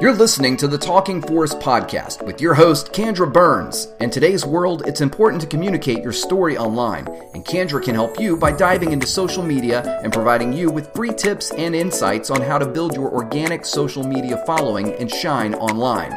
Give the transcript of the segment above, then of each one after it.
You're listening to the Talking Forest podcast with your host, Kendra Burns. In today's world, it's important to communicate your story online, and Kendra can help you by diving into social media and providing you with free tips and insights on how to build your organic social media following and shine online.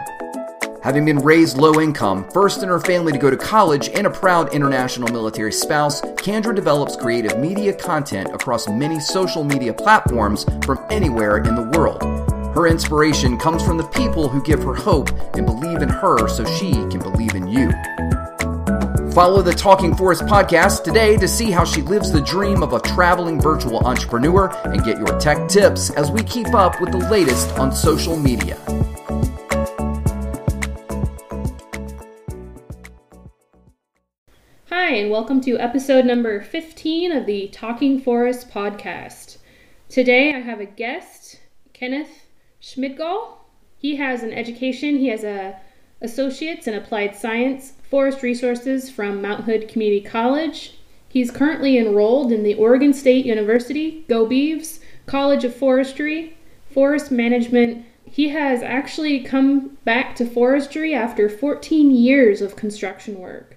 Having been raised low income, first in her family to go to college, and a proud international military spouse, Kendra develops creative media content across many social media platforms from anywhere in the world. Her inspiration comes from the people who give her hope and believe in her so she can believe in you. Follow the Talking Forest podcast today to see how she lives the dream of a traveling virtual entrepreneur and get your tech tips as we keep up with the latest on social media. Hi, and welcome to episode number 15 of the Talking Forest podcast. Today I have a guest, Kenneth Schmidgall. He has an education. He has a associate's in applied science, forest resources from Mount Hood Community College. He's currently enrolled in the Oregon State University Go Beavs College of Forestry, Forest Management. He has actually come back to forestry after 14 years of construction work.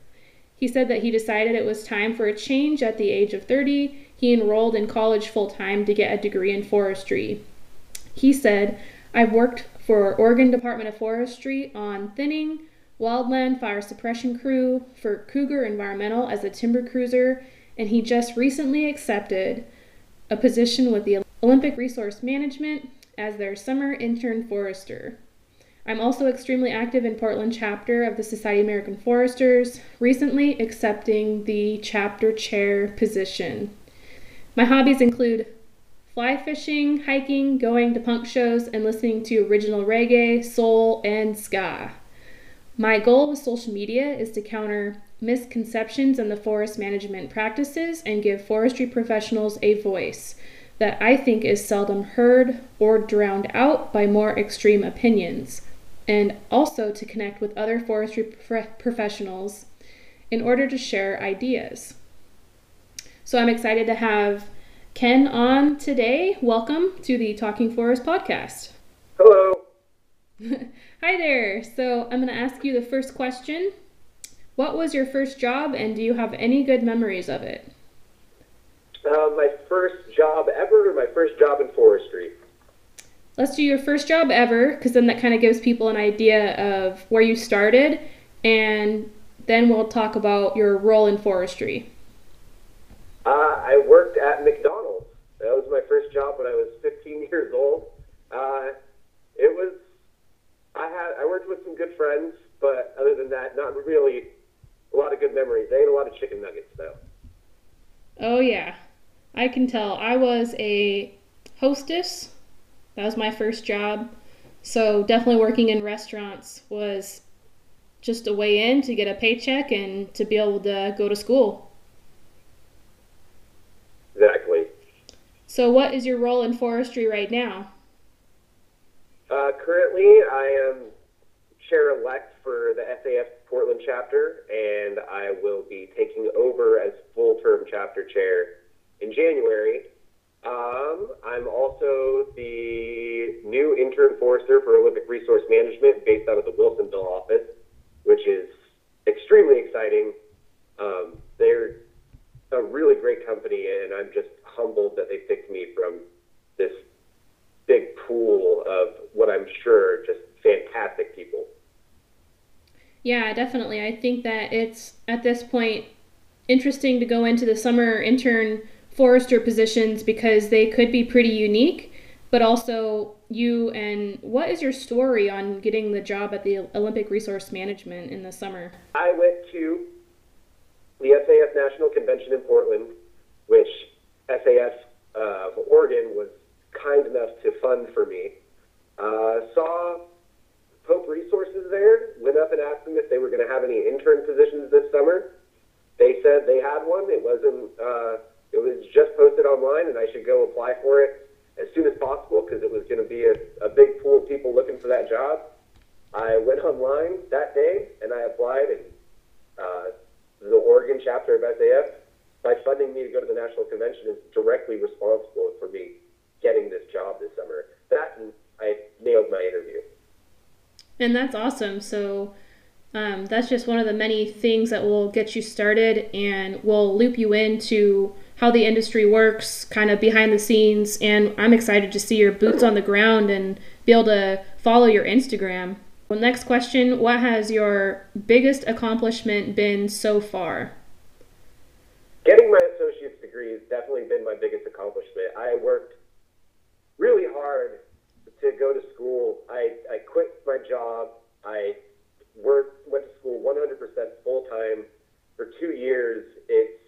He said that he decided it was time for a change at the age of 30. He enrolled in college full time to get a degree in forestry. He said, I've worked for Oregon Department of Forestry on thinning, wildland fire suppression crew, for Cougar Environmental as a timber cruiser, and he just recently accepted a position with the Olympic Resource Management as their summer intern forester. I'm also extremely active in Portland chapter of the Society of American Foresters, recently accepting the chapter chair position. My hobbies include fly fishing, hiking, going to punk shows, and listening to original reggae, soul, and ska. My goal with social media is to counter misconceptions in the forest management practices and give forestry professionals a voice that I think is seldom heard or drowned out by more extreme opinions, and also to connect with other forestry prof- professionals in order to share ideas. So I'm excited to have Ken on today. Welcome to the Talking Forest podcast. Hello. Hi there. So, I'm going to ask you the first question. What was your first job, and do you have any good memories of it? Uh, my first job ever, or my first job in forestry? Let's do your first job ever, because then that kind of gives people an idea of where you started, and then we'll talk about your role in forestry. Uh, I worked at McDonald's. That was my first job when I was 15 years old. Uh, it was, I had, I worked with some good friends, but other than that, not really a lot of good memories. I ate a lot of chicken nuggets though. Oh yeah, I can tell. I was a hostess. That was my first job. So definitely working in restaurants was just a way in to get a paycheck and to be able to go to school. Exactly. So, what is your role in forestry right now? Uh, currently, I am chair elect for the SAF Portland chapter, and I will be taking over as full term chapter chair in January. Um, I'm also the new intern forester for Olympic Resource Management based out of the Wilsonville office, which is extremely exciting. Um, they're a really great company, and I'm just humbled that they picked me from this big pool of what I'm sure just fantastic people. Yeah, definitely. I think that it's at this point interesting to go into the summer intern forester positions because they could be pretty unique, but also you and what is your story on getting the job at the Olympic Resource Management in the summer? I went to the SAF National Convention in Portland, which SAF uh, Oregon was kind enough to fund for me. Uh, saw Pope Resources there, went up and asked them if they were going to have any intern positions this summer. They said they had one. It wasn't. Uh, it was just posted online, and I should go apply for it as soon as possible because it was going to be a, a big pool of people looking for that job. I went online that day and I applied, and uh, the Oregon chapter of SAF, by funding me to go to the national convention, is directly responsible for me getting this job this summer. That I nailed my interview. And that's awesome. So um, that's just one of the many things that will get you started and will loop you into how the industry works, kind of behind the scenes. And I'm excited to see your boots on the ground and be able to follow your Instagram. Well, next question What has your biggest accomplishment been so far? Getting my associate's degree has definitely been my biggest accomplishment. I worked really hard to go to school. I, I quit my job. I worked, went to school 100% full time for two years. It's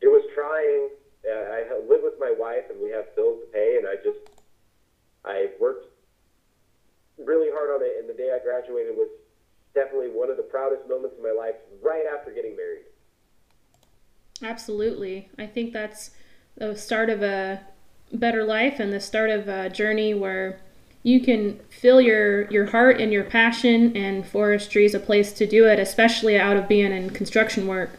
it was trying. Uh, I live with my wife, and we have bills to pay, and I just I worked really hard on it. And the day I graduated was definitely one of the proudest moments of my life. Right after getting married. Absolutely, I think that's the start of a better life and the start of a journey where you can fill your your heart and your passion and forestry is a place to do it especially out of being in construction work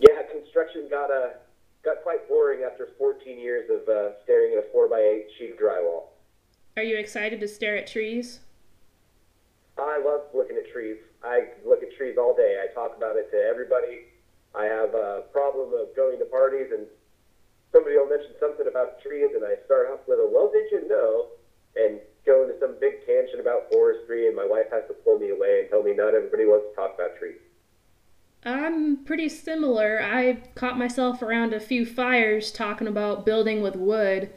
yeah construction got uh, got quite boring after 14 years of uh, staring at a 4x8 sheet of drywall are you excited to stare at trees i love trees i look at trees all day i talk about it to everybody i have a problem of going to parties and somebody will mention something about trees, and I start off with a, well, did you know? And go into some big tangent about forestry, and my wife has to pull me away and tell me not everybody wants to talk about trees. I'm pretty similar. I caught myself around a few fires talking about building with wood,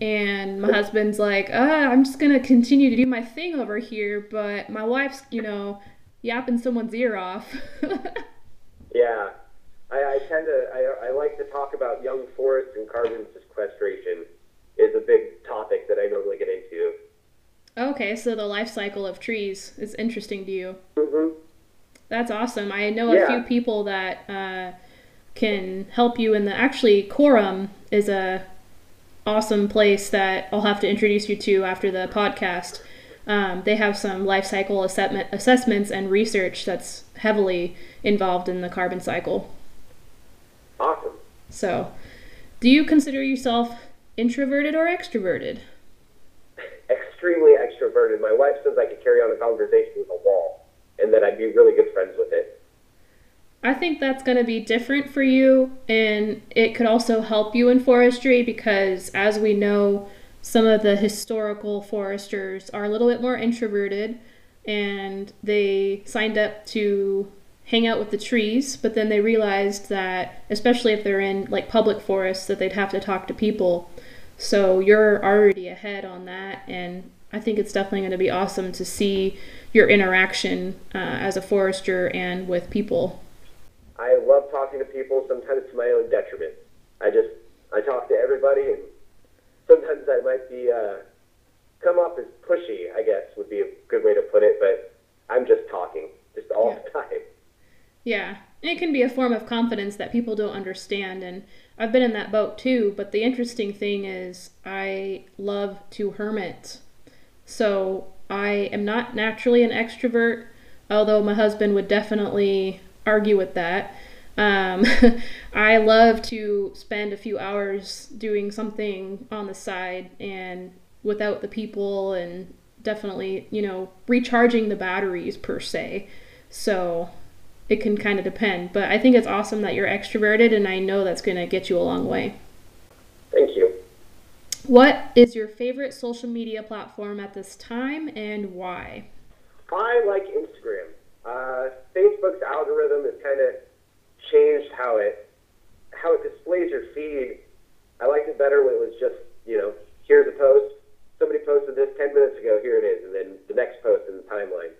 and my husband's like, uh, I'm just gonna continue to do my thing over here, but my wife's, you know, yapping someone's ear off. yeah, I, I tend to I, I like to talk about young forests and carbon sequestration is a big topic that I normally get into. Okay, so the life cycle of trees is interesting to you. Mm-hmm. That's awesome. I know yeah. a few people that uh, can help you in the. Actually, CORRIM is a awesome place that I'll have to introduce you to after the podcast. Um, they have some life cycle assessment, assessments and research that's heavily involved in the carbon cycle. Awesome. So, do you consider yourself introverted or extroverted? Extremely extroverted. My wife says I could carry on a conversation with a wall and that I'd be really good friends with it. I think that's going to be different for you, and it could also help you in forestry because, as we know, some of the historical foresters are a little bit more introverted and they signed up to hang out with the trees, but then they realized that, especially if they're in like public forests, that they'd have to talk to people. So you're already ahead on that, and I think it's definitely going to be awesome to see your interaction uh, as a forester and with people. I love talking to people, sometimes to my own detriment. I just I talk to everybody, and sometimes I might be uh, come off as pushy. I guess would be a good way to put it, but I'm just talking, just all yeah. the time. Yeah. And it can be a form of confidence that people don't understand. And I've been in that boat too. But the interesting thing is, I love to hermit. So I am not naturally an extrovert, although my husband would definitely argue with that. Um, I love to spend a few hours doing something on the side and without the people and definitely, you know, recharging the batteries per se. So it can kind of depend. But I think it's awesome that you're extroverted, and I know that's going to get you a long way. Thank you. What is your favorite social media platform at this time, and why? I like Instagram. Uh, Facebook's algorithm has kind of changed how it how it displays your feed. I liked it better when it was just you know here's a post. Somebody posted this ten minutes ago. Here it is, and then the next post in the timeline.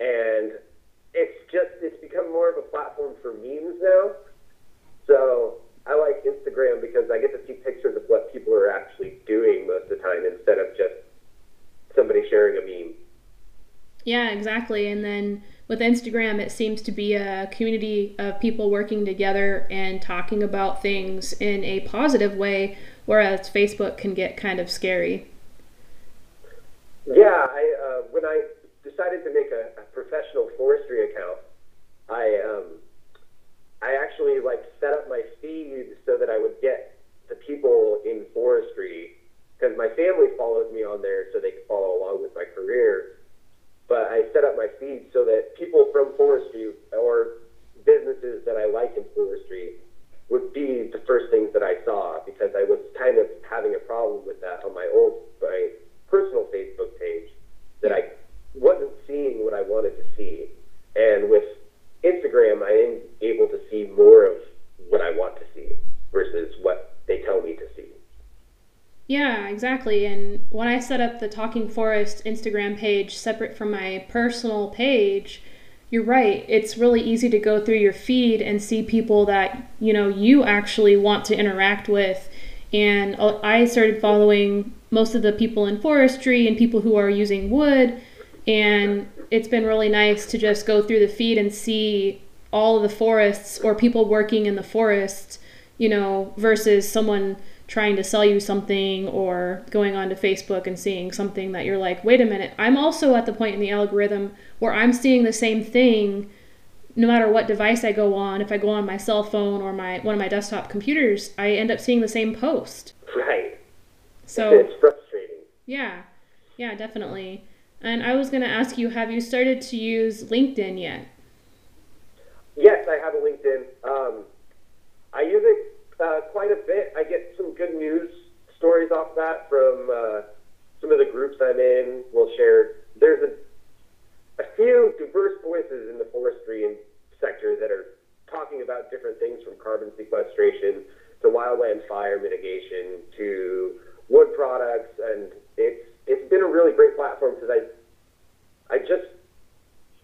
And it's just it's become more of a platform for memes now. So I like Instagram because I get to see pictures of what people are actually doing most of the time instead of just somebody sharing a meme. Yeah, exactly. And then with Instagram, it seems to be a community of people working together and talking about things in a positive way, whereas Facebook can get kind of scary. Yeah, I uh, when I decided to make a, a professional forestry account, I um, I actually like set up my feed so that I would get the people in forestry because my family follows me on there so they can follow along with my career but I set up my feed so that people from forestry or businesses that I like in forestry would be the first things that I saw because I was kind of having a problem with that on my old, my personal Facebook page that I wasn't seeing what I wanted to see. And with Instagram, I am able to see more of what I want to see versus what they tell me to see exactly. And when I set up the Talking Forest Instagram page separate from my personal page, you're right. It's really easy to go through your feed and see people that, you know, you actually want to interact with. And uh, I started following most of the people in forestry and people who are using wood. And it's been really nice to just go through the feed and see all of the forests or people working in the forests, you know, versus someone trying to sell you something or going onto Facebook and seeing something that you're like, wait a minute, I'm also at the point in the algorithm where I'm seeing the same thing no matter what device I go on. If I go on my cell phone or my one of my desktop computers, I end up seeing the same post. Right. So it's frustrating. Yeah. Yeah, definitely. And I was going to ask you, have you started to use LinkedIn yet? Yes, I have a LinkedIn. Um, I use it uh, quite a bit. I get some good news stories off that from uh, some of the groups I'm in. We'll share. There's a, a few diverse voices in the forestry and sector that are talking about different things from carbon sequestration to wildland fire mitigation to wood products, and it's it's been a really great platform because I I just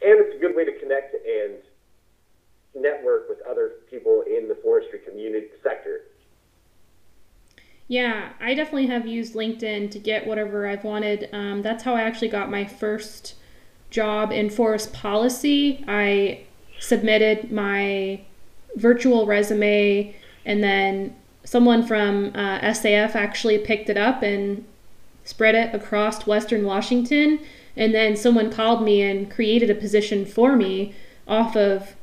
and it's a good way to connect and network with other people in the forestry community sector. Yeah, I definitely have used LinkedIn to get whatever I've wanted. Um, that's how I actually got my first job in forest policy. I submitted my virtual resume, and then someone from uh, SAF actually picked it up and spread it across Western Washington. And then someone called me and created a position for me off of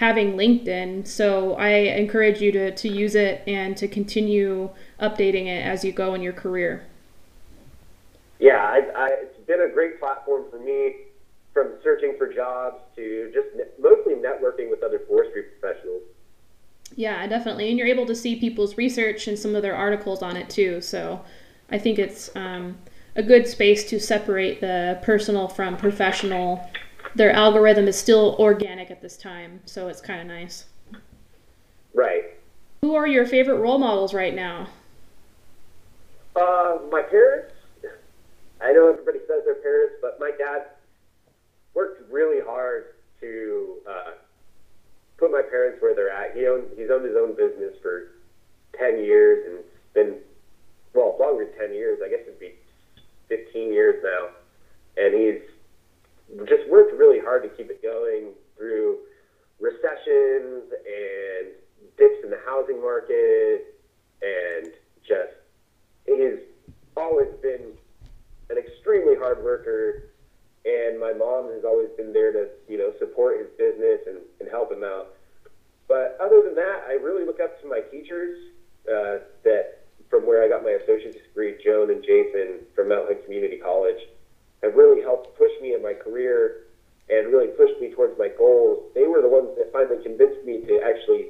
having LinkedIn. So I encourage you to, to use it and to continue updating it as you go in your career. Yeah, I, I, it's been a great platform for me from searching for jobs to just ne- mostly networking with other forestry professionals. Yeah, definitely. And you're able to see people's research and some of their articles on it too. So I think it's um, a good space to separate the personal from professional their algorithm is still organic at this time, so it's kind of nice. Right. Who are your favorite role models right now? Uh, my parents. I know everybody says their parents, but my dad worked really hard to uh, put my parents where they're at. He owned he's owned his own business for ten years and been well longer than ten years. I guess it'd be fifteen years now, and he's just worked really hard to keep it going through recessions and dips in the housing market and just he's always been an extremely hard worker. And my mom has always been there to you know support his business and, and help him out. But other than that i really look up to my teachers uh, that from where i got my associate's degree joan and jason from mount hood community college have really helped push me in my career and really pushed me towards my goals. They were the ones that finally convinced me to actually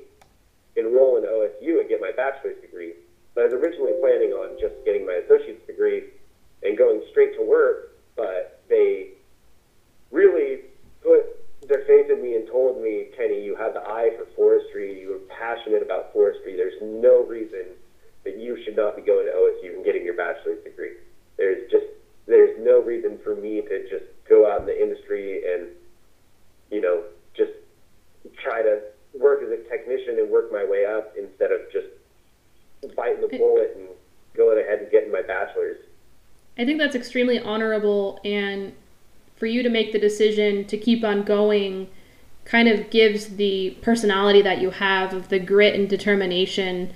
enroll in OSU and get my bachelor's degree. But I was originally planning on just getting my associate's degree and going straight to work, but they really put their faith in me and told me, Kenny, you have the eye for forestry. You are passionate about forestry. There's no reason that you should not be going to OSU and getting your bachelor's degree. There's just there's no reason for me to just go out in the industry and, you know, just try to work as a technician and work my way up instead of just biting the bullet and going ahead and getting my bachelor's. I think that's extremely honorable, and for you to make the decision to keep on going kind of gives the personality that you have of the grit and determination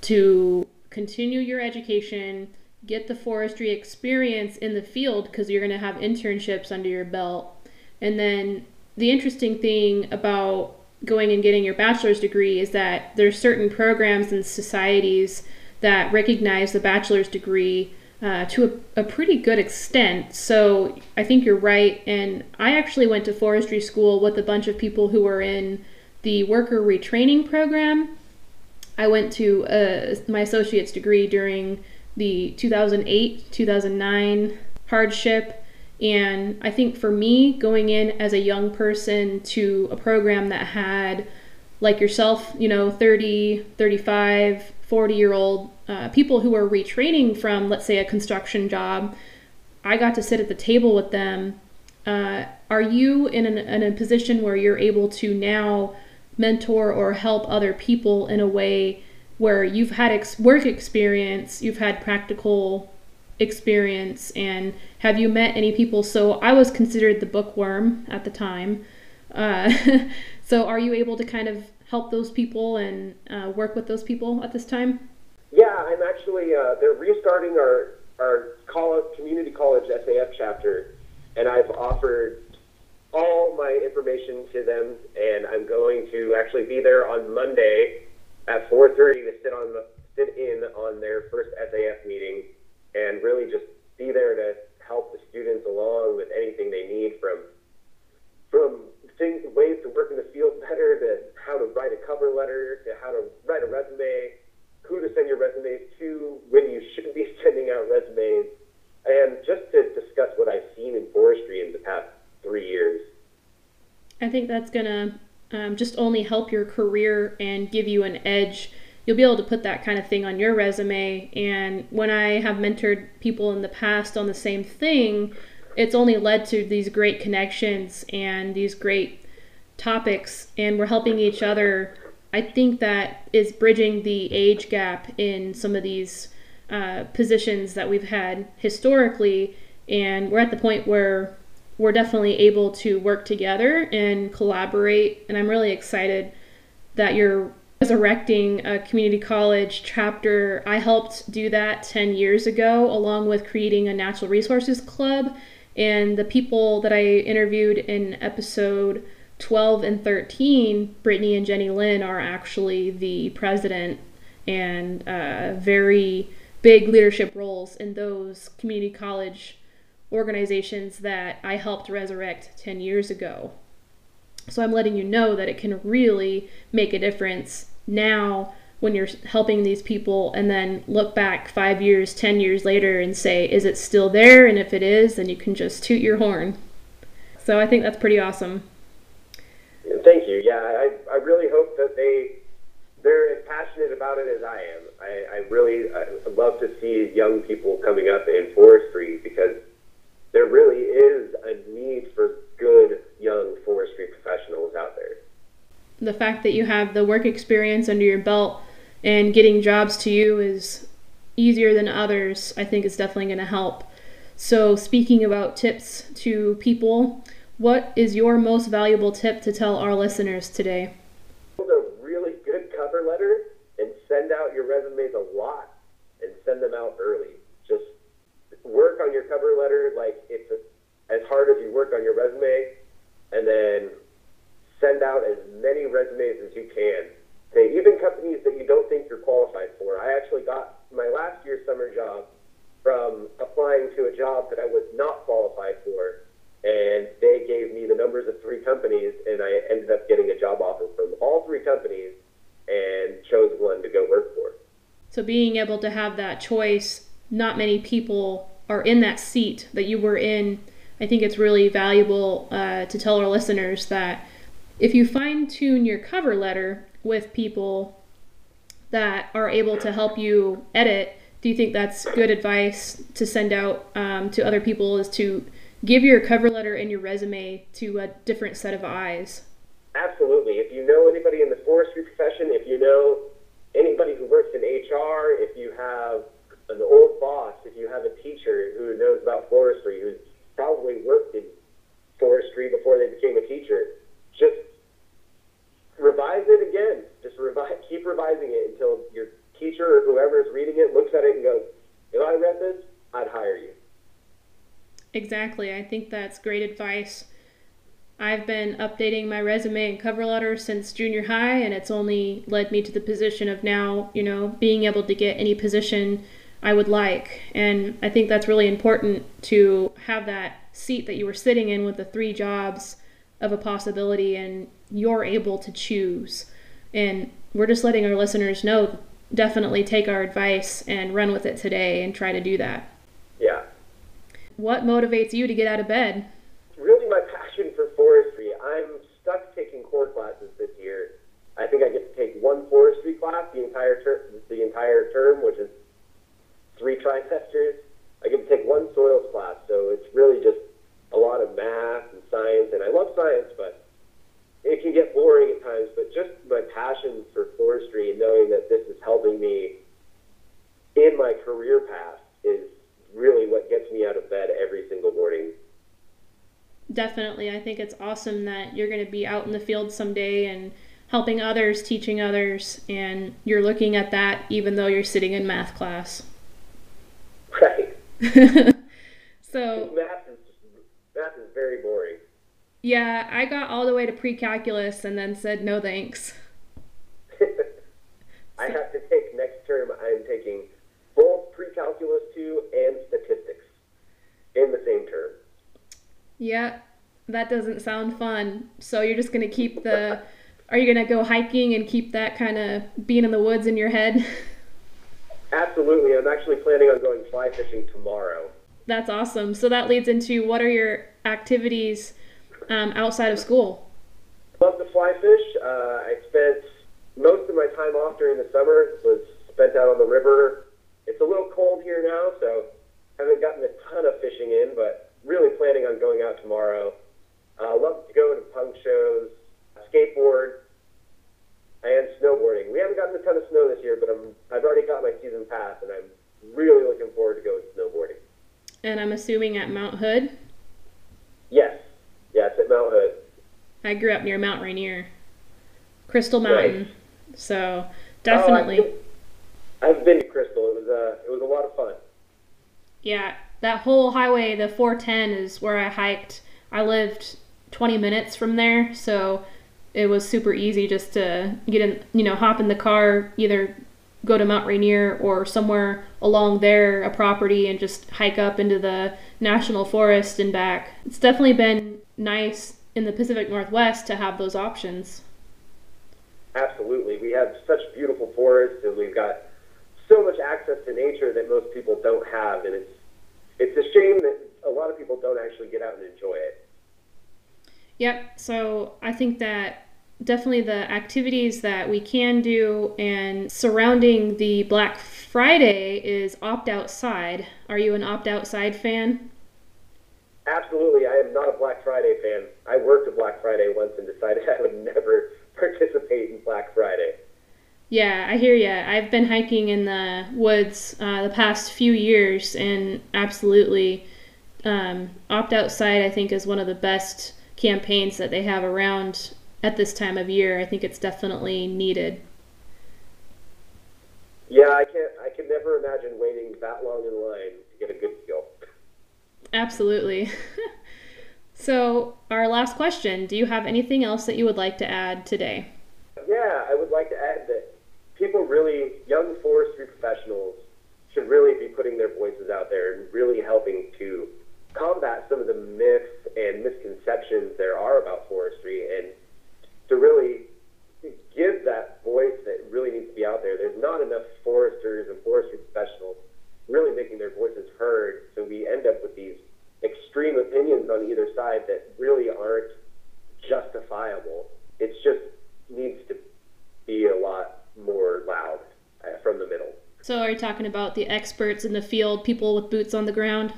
to continue your education get the forestry experience in the field because you're going to have internships under your belt. And then the interesting thing about going and getting your bachelor's degree is that there's certain programs and societies that recognize the bachelor's degree uh, to a, a, pretty good extent. So I think you're right. And I actually went to forestry school with a bunch of people who were in the worker retraining program. I went to uh, my associate's degree during the 2008 2009 hardship. And I think for me, going in as a young person to a program that had like yourself, you know, 30, 35, 40 year old uh, people who are retraining from, let's say, a construction job. I got to sit at the table with them. Uh, are you in, an, in a position where you're able to now mentor or help other people in a way where you've had ex- work experience, you've had practical experience, and have you met any people? So I was considered the bookworm at the time. Uh, so are you able to kind of help those people and uh, work with those people at this time? Yeah, I'm actually. Uh, they're restarting our our college, community college SAF chapter, and I've offered all my information to them, and I'm going to actually be there on Monday at 4:30 to sit on the, sit in on their first SAF meeting, and really just be there to help the students along with anything they need from from things, ways to work in the field better, to how to write a cover letter, to how to write a resume, who to send your resumes to, when you shouldn't be sending out resumes, and just to discuss what I've seen in forestry in the past three years. I think that's going to um, just only help your career and give you an edge. You'll be able to put that kind of thing on your resume. And when I have mentored people in the past on the same thing, it's only led to these great connections and these great topics. And we're helping each other. I think that is bridging the age gap in some of these uh, positions that we've had historically. And we're at the point where we're definitely able to work together and collaborate. And I'm really excited that you're resurrecting a community college chapter. I helped do that 10 years ago, along with creating a natural resources club. And the people that I interviewed in episode 12 and 13, Brittany and Jenny Lynn, are actually the president and uh, very big leadership roles in those community college organizations that I helped resurrect 10 years ago. So I'm letting you know that it can really make a difference now when you're helping these people and then look back five years, 10 years later and say, is it still there? And if it is, then you can just toot your horn. So I think that's pretty awesome. Thank you. Yeah, I, I really hope that they they're as passionate about it as I am. I, I really I love to see young people coming up in forestry because there really is a need for good young forestry professionals out there. The fact that you have the work experience under your belt and getting jobs to you is easier than others, I think is definitely going to help. So, speaking about tips to people, what is your most valuable tip to tell our listeners today? Build a really good cover letter and send out your resumes a lot and send them out early. Just work on your cover letter like it's a, as hard as you work on your resume, and then send out as many resumes as you can to even companies that you don't think you're qualified for. I actually got my last year's summer job from applying to a job that I was not qualified for, and they gave me the numbers of three companies, and I ended up getting a job offer from all three companies and chose one to go work for. So being able to have that choice, not many people are in that seat that you were in. I think it's really valuable uh, to tell our listeners that if you fine tune your cover letter with people that are able to help you edit, do you think that's good advice to send out um, to other people? Is to give your cover letter and your resume to a different set of eyes? Absolutely. If you know anybody in the forestry profession, if you know anybody who works in HR, if you have an old boss, if you have a teacher who knows about forestry, who's probably worked in forestry before they became a teacher, just revise it again. Just revise, keep revising it until your teacher or whoever is reading it looks at it and goes, "If I read this, I'd hire you." Exactly. I think that's great advice. I've been updating my resume and cover letter since junior high, and it's only led me to the position of now, you know, being able to get any position I would like. And I think that's really important to have that seat that you were sitting in with the three jobs of a possibility and you're able to choose. And we're just letting our listeners know definitely take our advice and run with it today and try to do that. Yeah. What motivates you to get out of bed? Really, my passion for forestry. I'm stuck taking core classes this year. I think my passion for forestry and knowing that this is helping me in my career path is really what gets me out of bed every single morning. Definitely. I think it's awesome that you're going to be out in the field someday and helping others, teaching others, and you're looking at that even though you're sitting in math class. Right. so math is math is very boring. Yeah, I got all the way to pre-calculus and then said no thanks. I have to take next term. I'm taking both pre-calculus two and statistics in the same term. Yeah, that doesn't sound fun. So you're just gonna keep the. Are you gonna go hiking and keep that kind of being in the woods in your head? Absolutely. I'm actually planning on going fly fishing tomorrow. That's awesome. So that leads into what are your activities um, outside of school? Love to fly fish. Uh, I spent most of my time off during the summer was spent out on the river. It's a little cold here now, so haven't gotten a ton of fishing in, but really planning on going out tomorrow. Uh, love to go to punk shows, skateboard, and snowboarding. We haven't gotten a ton of snow this year, but I'm I've already got my season pass, and I'm really looking forward to going snowboarding. And I'm assuming at Mount Hood. Yes, yes, at Mount Hood. I grew up near Mount Rainier, Crystal Mountain, right. so definitely. Oh, I've, I've, been to Crystal. It was uh, it was a lot of fun. Yeah, that whole highway, the 410, is where I hiked. I lived 20 minutes from there, so it was super easy just to get in, you know, hop in the car, either go to Mount Rainier or somewhere along there, a property, and just hike up into the national forest and back. It's definitely been nice in the Pacific Northwest to have those options. Absolutely. We have such beautiful forests and we've got so much access to nature that most people don't have and it's it's a shame that a lot of people don't actually get out and enjoy it. Yep. So I think that definitely the activities that we can do and surrounding the Black Friday is opt outside. Are you an opt outside fan? Absolutely. I am not a Black Friday fan. I worked a Black Friday once and decided I would never participate in Black Friday. Yeah, I hear you. I've been hiking in the woods uh, the past few years, and absolutely, um, opt outside. I think is one of the best campaigns that they have around at this time of year. I think it's definitely needed. Yeah, I can't. I can never imagine waiting that long in line to get a good deal. Absolutely. so, our last question: Do you have anything else that you would like to add today? Yeah, I would like to add that people really, young forestry professionals, should really be putting their voices out there and really helping to combat some of the myths and misconceptions there are about forestry and to really give that voice that really needs to be out there. There's not enough foresters and forestry professionals really making their voices heard, so we end up with these extreme opinions on either side that really aren't justifiable. It just needs to be a lot more loud uh, from the middle. So, are you talking about the experts in the field, people with boots on the ground?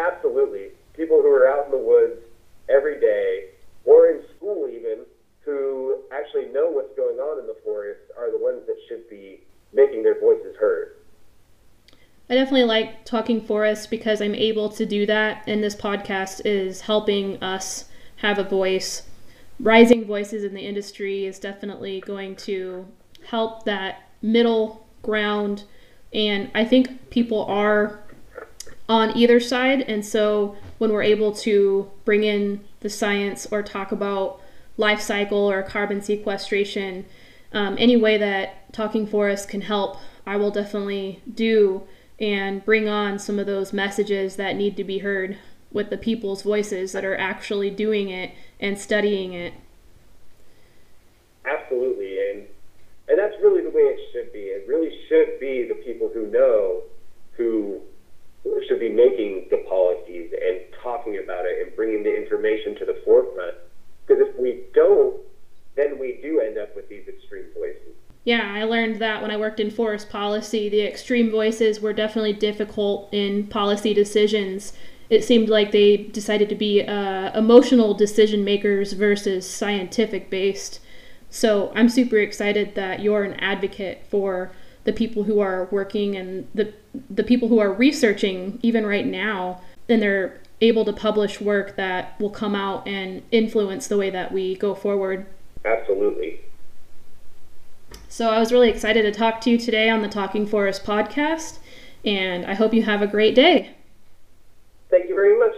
Absolutely. People who are out in the woods every day, or in school even, who actually know what's going on in the forest are the ones that should be making their voices heard. I definitely like talking forests because I'm able to do that, and this podcast is helping us have a voice. Rising voices in the industry is definitely going to help that middle ground, and I think people are on either side, and so when we're able to bring in the science or talk about life cycle or carbon sequestration, um, any way that Talking Forest can help, I will definitely do and bring on some of those messages that need to be heard with the people's voices that are actually doing it and studying it. Absolutely, and and that's really the way it should be. It really should be the people who know who should be making the policies and talking about it and bringing the information to the forefront because if we don't, then we do end up with these extreme voices. Yeah, I learned that when I worked in forest policy. The extreme voices were definitely difficult in policy decisions. It seemed like they decided to be uh, emotional decision makers versus scientific based. So I'm super excited that you're an advocate for the people who are working and the the people who are researching even right now then they're able to publish work that will come out and influence the way that we go forward. Absolutely. So I was really excited to talk to you today on the Talking Forest podcast and I hope you have a great day. Thank you very much.